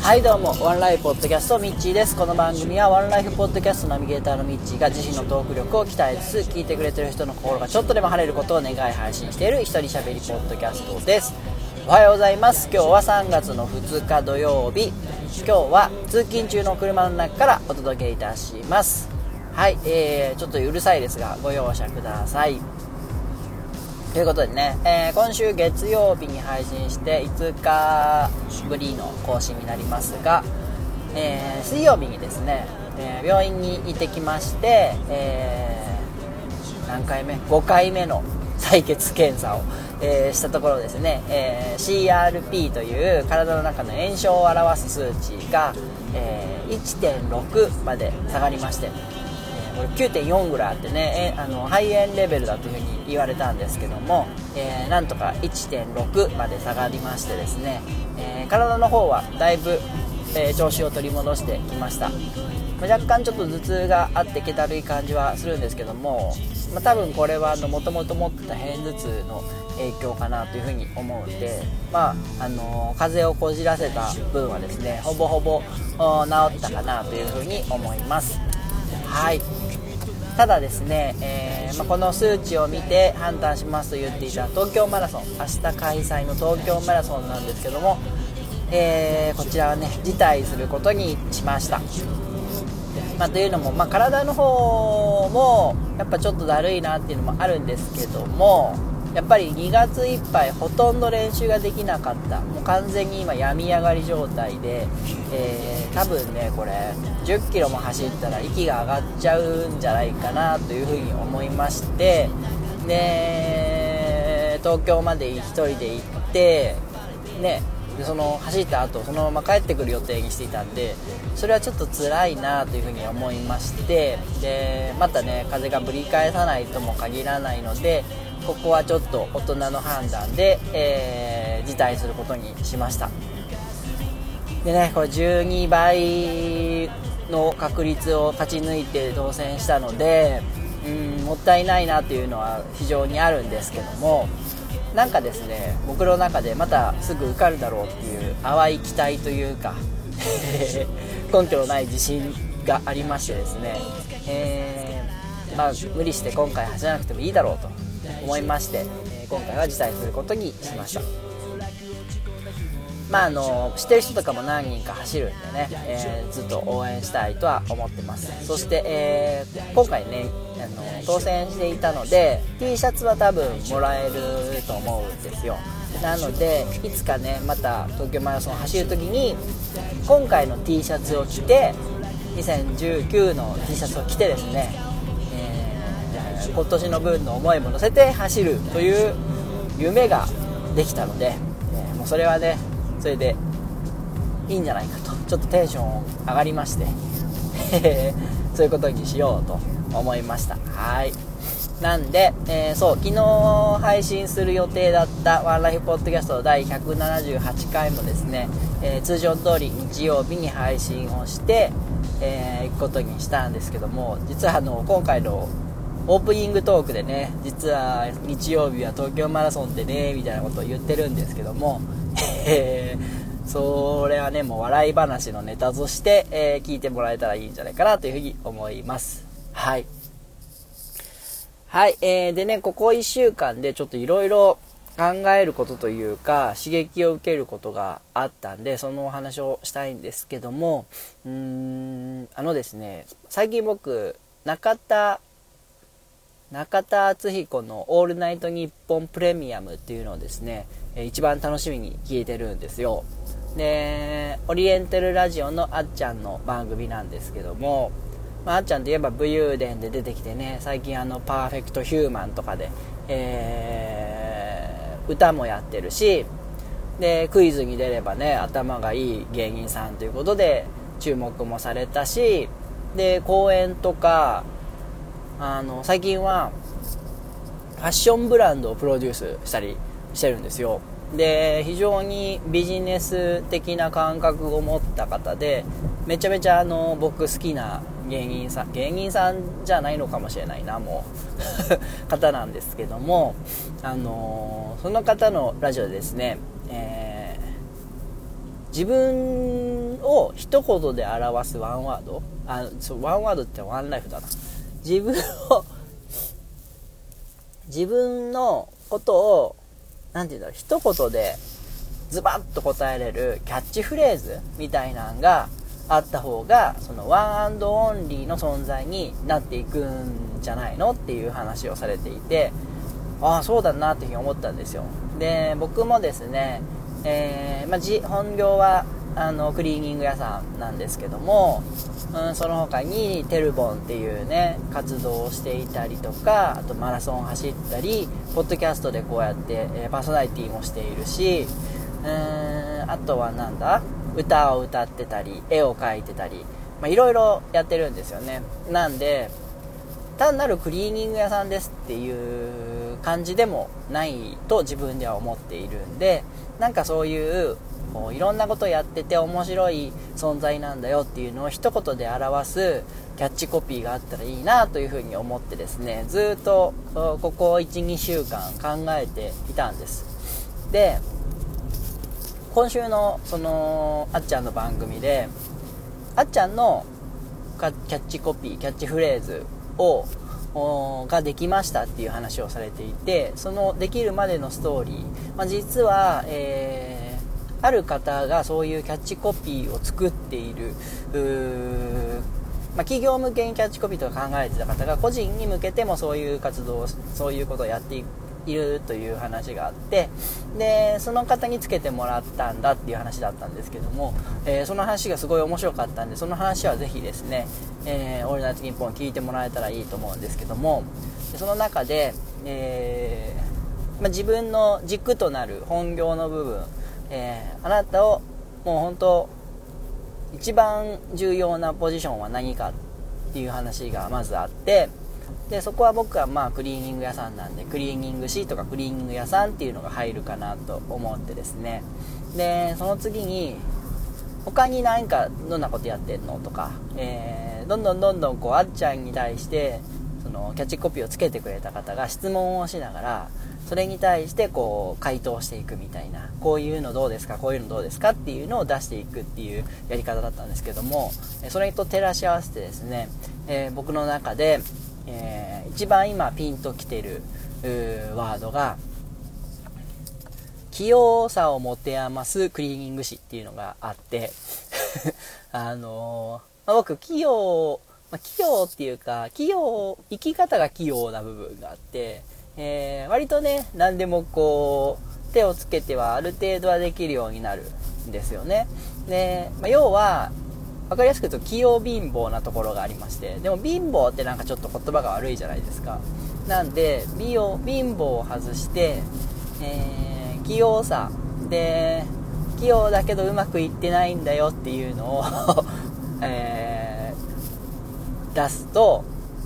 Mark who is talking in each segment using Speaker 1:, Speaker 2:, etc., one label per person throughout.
Speaker 1: はいどうもワンライフポッドキャストミッチーです。この番組はワンライフポッドキャストナビゲーターのミッチーが自身のトーク力を鍛えつつ聞いてくれてる人の心がちょっとでも晴れることを願い配信している一人喋りポッドキャストです。おはようございます。今日は3月の2日土曜日今日は通勤中の車の中からお届けいたします。はい、えー、ちょっとうるさいですがご容赦ください。ということでね、えー、今週月曜日に配信して5日ぶりの更新になりますが、えー、水曜日にですね、えー、病院に行ってきまして、え何回目 ?5 回目の採血検査を、えしたところですね、え CRP という体の中の炎症を表す数値が、え1.6まで下がりまして9.4ぐらいあってね、あの肺炎レベルだというふうに言われたんですけども、えー、なんとか1.6まで下がりましてですね、えー、体の方はだいぶ、えー、調子を取り戻してきました。若干ちょっと頭痛があって気だるい感じはするんですけども、まあ、多分これはもともと持ってた片頭痛の影響かなというふうに思うんで、まああの風邪をこじらせた分はですねほぼほぼ治ったかなというふうに思います。はい。ただですね、えー、まあ、この数値を見て判断しますと言っていた東京マラソン明日開催の東京マラソンなんですけども、えー、こちらはね辞退することにしました、まあ、というのも、まあ、体の方もやっぱちょっとだるいなっていうのもあるんですけどもやっぱり2月いっぱいほとんど練習ができなかった。もう完全に今病み上がり状態で、えー、多分ねこれ1 0キロも走ったら息が上がっちゃうんじゃないかなというふうに思いまして。で東京まで1人で行ってねでその走った後そのまま帰ってくる予定にしていたんでそれはちょっと辛いなというふうに思いまして。でまたね風がぶり返さないとも限らないのでここはちょっと大人の判断で、えー、辞退することにしました。でねこれ12倍の確率を勝ち抜いて当選したのでうんもったいないなっていうのは非常にあるんですけどもなんかですね僕の中でまたすぐ受かるだろうっていう淡い期待というか 根拠のない自信がありましてですね、えー、まあ、無理して今回走らなくてもいいだろうと。思いまして、え今回は辞退することにしました。まああの知ってる人とかも何人か走るんでね、えー、ずっと応援したいとは思ってます。そして、えー、今回ねあの当選していたので T シャツは多分もらえると思うんですよ。なのでいつかねまた東京マラソン走る時に今回の T シャツを着て2019の T シャツを着てですね、今年の分の思いも乗せて走るという夢ができたので、えもうそれはねそれでいいんじゃないかとちょっとテンション上がりまして そういうことにしようと思いました。はい。なんで、えー、そう昨日配信する予定だったワンライフポッドキャスト第178回もですね、えー、通常通り日曜日に配信をして、えー、行くことにしたんですけども実はあの今回のオープニングトークでね実は日曜日は東京マラソンでねみたいなことを言ってるんですけどもえー、それはね、もう笑い話のネタとして、えー、聞いてもらえたらいいんじゃないかなというふうに思います。はい。はい、えー、でね、ここ1週間でちょっといろいろ考えることというか、刺激を受けることがあったんで、そのお話をしたいんですけども、うーん、あのですね、最近僕、中田中田敦彦の「オールナイトニッポンプレミアム」っていうのをですね一番楽しみに聞いてるんですよ。でオリエンタルラジオのあっちゃんの番組なんですけども、まあ、あっちゃんといえば武勇伝で出てきてね最近あのパーフェクトヒューマンとかで、えー、歌もやってるしでクイズに出ればね頭がいい芸人さんということで注目もされたしで公演とかあの最近はファッションブランドをプロデュースしたりしてるんですよ。で非常にビジネス的な感覚を持った方でめちゃめちゃあの僕好きな芸人さん芸人さんじゃないのかもしれないなもう。方なんですけどもあのその方のラジオでですねえー、自分を一言で表すワンワード？あそうワンワードってワンライフだな。自分を自分のことを何て言うんだろう一言でズバッと答えれるキャッチフレーズみたいなんがあった方がそのワンオンリーの存在になっていくんじゃないのっていう話をされていてああそうだなっていうふうに思ったんですよ。で僕もですね、えー、まあ、本業はあのクリーニング屋さんなんですけども、うん、その他にテルボンっていうね活動をしていたりとかあとマラソン走ったりポッドキャストでこうやって、えー、パーソナリティもしているしうーんあとはなんだ歌を歌ってたり絵を描いてたりいろいろやってるんですよね。なんで単なるクリーニング屋さんですっていう感じでもないと自分では思っているんでなんかそういうこういろんなことやってて面白い存在なんだよっていうのを一言で表すキャッチコピーがあったらいいなというふうに思ってですねずっとここ12週間考えていたんです。で今週のそのあっちゃんの番組であっちゃんのキャッチコピーキャッチフレーズをができましたっていう話をされていてそのできるまでのストーリー、まあ、実は、えー、ある方がそういうキャッチコピーを作っているまあ、企業向けにキャッチコピーとか考えてた方が個人に向けてもそういう活動そういうことをやっているという話があってでその方につけてもらったんだっていう話だったんですけども、えー、その話がすごい面白かったんでその話はぜひですね「えー、オールナイトニッポン」聞いてもらえたらいいと思うんですけどもその中で、えー、まあ、自分の軸となる本業の部分、えあなたをもう本当一番重要なポジションは何かっていう話がまずあってでそこは僕はまあクリーニング屋さんなんでクリーニング師とかクリーニング屋さんっていうのが入るかなと思ってですね。でその次に他に何かどんなことやってんのとか、えー、どんどんどんどんこうあっちゃんに対してそのキャッチコピーをつけてくれた方が質問をしながらそれに対してこう回答していくみたいなこういうのどうですかこういうのどうですかっていうのを出していくっていうやり方だったんですけどもそれと照らし合わせてですね、えー、僕の中でえー、一番今ピンときてるワードが器用さを持て余すクリーニング師っていうのがあって あのー、まあ、僕器用、まあ、器用っていうか器用生き方が器用な部分があって、えー、割とね何でもこう手をつけてはある程度はできるようになるんですよね。で、まあ、要は分かりやすく言うと器用貧乏なところがありましてでも貧乏ってなんかちょっと言葉が悪いじゃないですか。なんで美容貧乏を外して、えー、器用さで器用だけどうまくいってないんだよっていうのを えー、出すと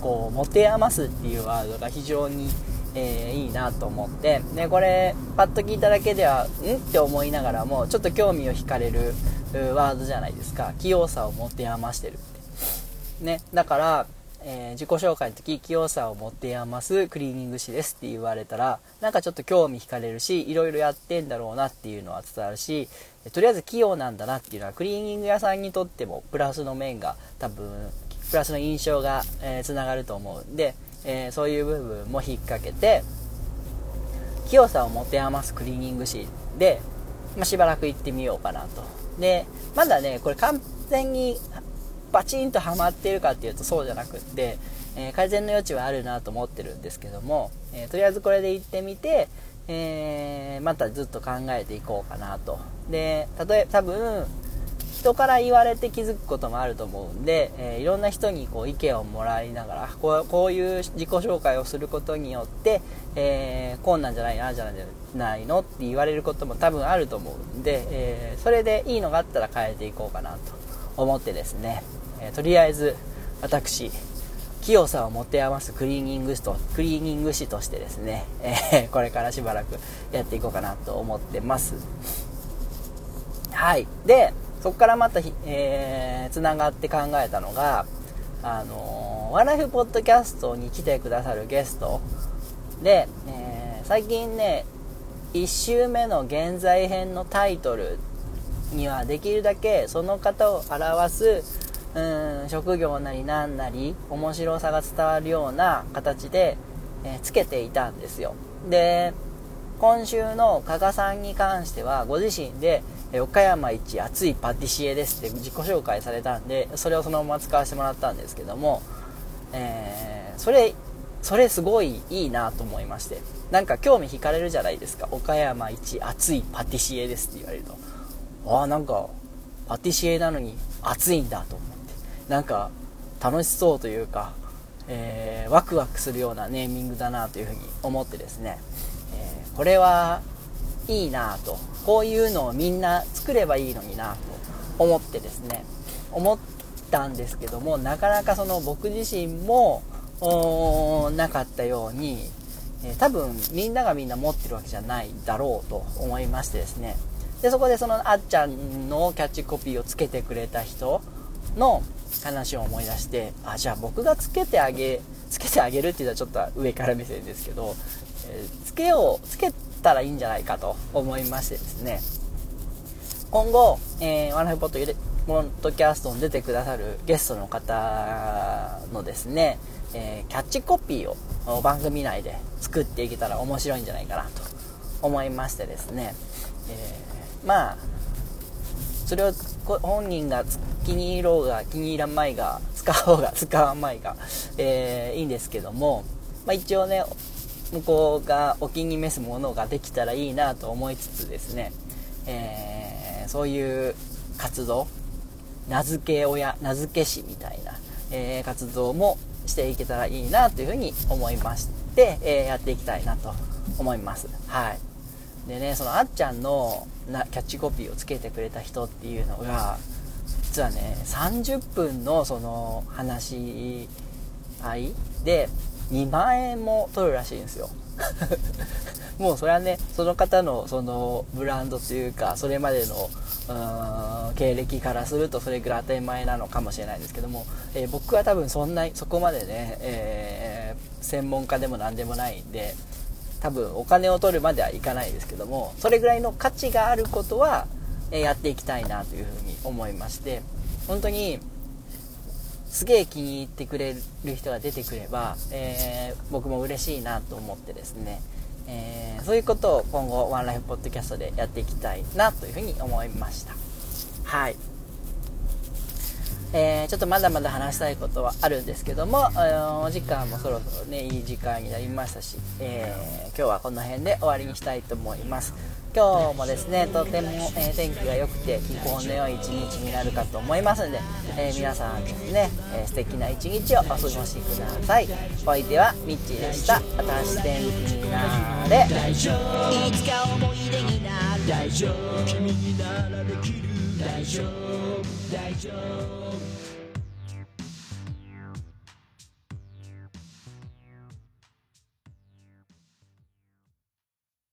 Speaker 1: こう持て余すっていうワードが非常に、えー、いいなと思って。でこれパッと聞いただけではん？って思いながらもちょっと興味を惹かれるワードじゃないですか。器用さを持て余してるって。ねだから、えー、自己紹介の時器用さを持て余すクリーニング師ですって言われたらなんかちょっと興味惹かれるしいろいろやってんだろうなっていうのは伝わるしとりあえず器用なんだなっていうのはクリーニング屋さんにとってもプラスの面が多分プラスの印象がつな、がると思うんで、えー、そういう部分も引っ掛けて器用さを持て余すクリーニング師で、まあ、しばらく行ってみようかなとで、まだね、これ完全にバチンとハマっているかっていうとそうじゃなくって、えー、改善の余地はあるなと思ってるんですけども、えー、とりあえずこれで行ってみて、えー、またずっと考えていこうかなと。で、例え多分、人から言われて気づくこともあると思うんで、えー、いろんな人にこう意見をもらいながらこうこういう自己紹介をすることによって、えー、こうなんじゃないなじゃないのって言われることも多分あると思うんで、えー、それでいいのがあったら変えていこうかなと思ってですね、えとりあえず私器用さを持て余すクリーニング師とクリーニング師としてですね、えこれからしばらくやっていこうかなと思ってます。はい。でそこからまた、えー、つながって考えたのが、あのー、ワライフポッドキャストに来てくださるゲスト。で、えー、最近ね、1週目の現在編のタイトルにはできるだけその方を表すうん職業なりなんなり面白さが伝わるような形で、えー、つけていたんですよ。で今週の加賀さんに関してはご自身でえ岡山一熱いパティシエですって自己紹介されたんでそれをそのまま使わせてもらったんですけども、えー、それそれすごいいいなと思いまして。なんか興味惹かれるじゃないですか。岡山一熱いパティシエですって言われると。ああなんかパティシエなのに熱いんだと思って。なんか楽しそうというか、えー、ワクワクするようなネーミングだなというふうに思ってですね、えー、これはいいなと。こういうのをみんな作ればいいのになと。思ってですね。思ったんですけどもなかなかその僕自身もなかったように、えー、多分みんながみんな持ってるわけじゃないだろうと思いましてですね。でそこでそのあっちゃんのキャッチコピーをつけてくれた人の話を思い出してあじゃあ僕がつけてあげつけてあげるっていうのはちょっと上から目線ですけど、えー、つけようつけたらいいんじゃないかと思いましてですね。今後、えー、ワンライフポッドポッドキャストに出てくださるゲストの方のですね、えー、キャッチコピーを番組内で作っていけたら面白いんじゃないかなと思いましてですね、えー、まあそれを本人が気に入ろうが気に入らんまいが使おうが使わんまいが、えー、いいんですけども、まあ、一応ね向こうがお気に召すものができたらいいなと思いつつですね、えー、そういう活動名付け親名付け師みたいな、えー、活動もしていけたらいいなというふうに思いまして、えー、やっていきたいなと思います。はい。でねそのあっちゃんのなキャッチコピーをつけてくれた人っていうのが実はね30分のその話し合いで2万円も取るらしいんですよ。もうそれはねその方のそのブランドというかそれまでの経歴からするとそれぐらい当たり前なのかもしれないですけども、えー、僕は多分そんなそこまでね、えー、専門家でも何でもないんで多分お金を取るまではいかないですけどもそれぐらいの価値があることは、え、やっていきたいなというふうに思いまして本当にすげえ気に入ってくれる人が出てくれば、えー、僕も嬉しいなと思ってですね、えー、そういうことを今後ワンライフポッドキャストでやっていきたいなというふうに思いました。はい。えー、ちょっとまだまだ話したいことはあるんですけども、お時間もそろそろねいい時間になりましたし、えー、今日はこの辺で終わりにしたいと思います。今日もですねとても、えー、天気が良くて気候の良い一日になるかと思いますので、えー、皆さんですね、えー、素敵な一日をお過ごしください。お相手はミッチーでした。新し天気になれ大丈夫。いつか思い出になる大丈夫。君にならできる。大丈夫。大丈夫。